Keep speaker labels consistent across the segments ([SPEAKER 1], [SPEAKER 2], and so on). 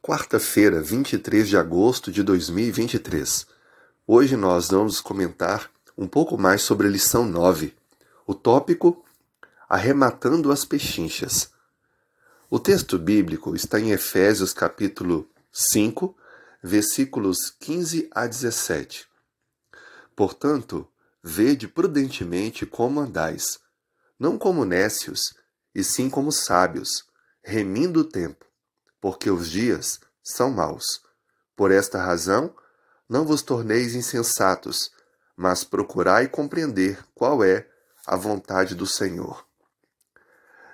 [SPEAKER 1] quarta-feira, 23 de agosto de 2023. Hoje nós vamos comentar um pouco mais sobre a lição 9. O tópico Arrematando as Pechinchas. O texto bíblico está em Efésios capítulo 5, versículos 15 a 17. Portanto, vede prudentemente como andais, não como nécios, e sim como sábios, remindo o tempo porque os dias são maus. Por esta razão, não vos torneis insensatos, mas procurai compreender qual é a vontade do Senhor.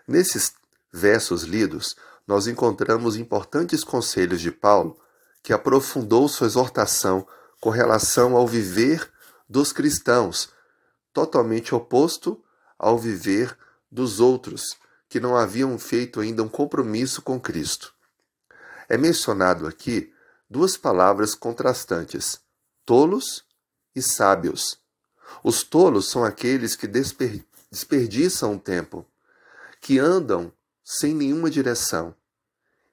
[SPEAKER 1] Nesses versos lidos, nós encontramos importantes conselhos de Paulo, que aprofundou sua exortação com relação ao viver dos cristãos, totalmente oposto ao viver dos outros, que não haviam feito ainda um compromisso com Cristo. É mencionado aqui duas palavras contrastantes: tolos e sábios. Os tolos são aqueles que desperdiçam o tempo, que andam sem nenhuma direção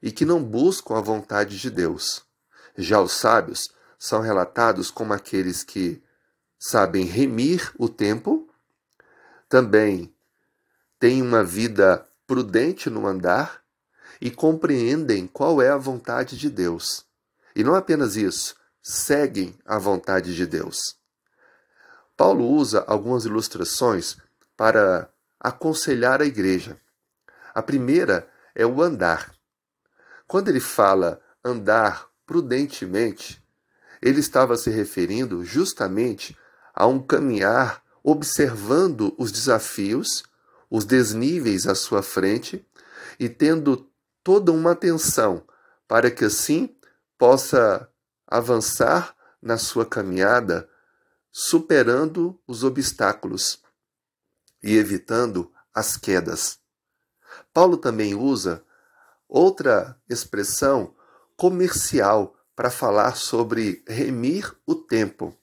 [SPEAKER 1] e que não buscam a vontade de Deus. Já os sábios são relatados como aqueles que sabem remir o tempo, também têm uma vida prudente no andar e compreendem qual é a vontade de Deus. E não apenas isso, seguem a vontade de Deus. Paulo usa algumas ilustrações para aconselhar a igreja. A primeira é o andar. Quando ele fala andar prudentemente, ele estava se referindo justamente a um caminhar observando os desafios, os desníveis à sua frente e tendo toda uma atenção para que assim possa avançar na sua caminhada, superando os obstáculos e evitando as quedas. Paulo também usa outra expressão comercial para falar sobre remir o tempo.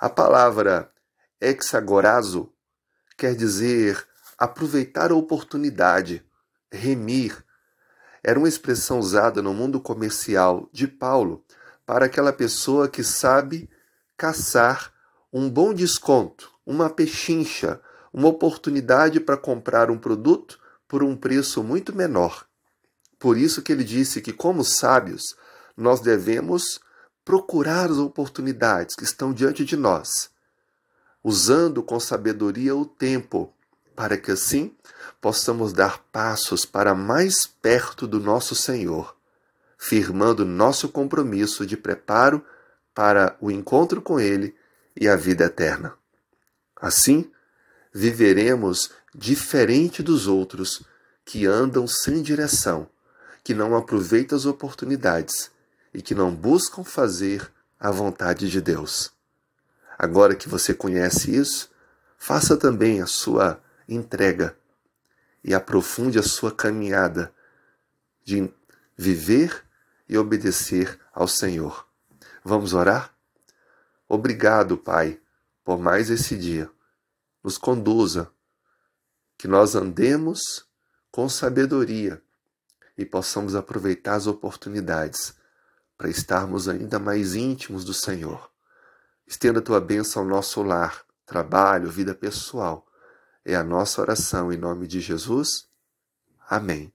[SPEAKER 1] A palavra hexagorazo quer dizer aproveitar a oportunidade, remir, era uma expressão usada no mundo comercial de Paulo para aquela pessoa que sabe caçar um bom desconto, uma pechincha, uma oportunidade para comprar um produto por um preço muito menor. Por isso que ele disse que, como sábios, nós devemos procurar as oportunidades que estão diante de nós, usando com sabedoria o tempo, para que assim possamos dar passos para mais perto do nosso Senhor, firmando nosso compromisso de preparo para o encontro com Ele e a vida eterna. Assim, viveremos diferente dos outros que andam sem direção, que não aproveitam as oportunidades e que não buscam fazer a vontade de Deus. Agora que você conhece isso, faça também a sua entrega e aprofunde a sua caminhada de viver e obedecer ao Senhor. Vamos orar? Obrigado, Pai, por mais esse dia. Nos conduza, que nós andemos com sabedoria e possamos aproveitar as oportunidades para estarmos ainda mais íntimos do Senhor. Estenda a tua bênção ao nosso lar, trabalho, vida pessoal é a nossa oração em nome de Jesus. Amém.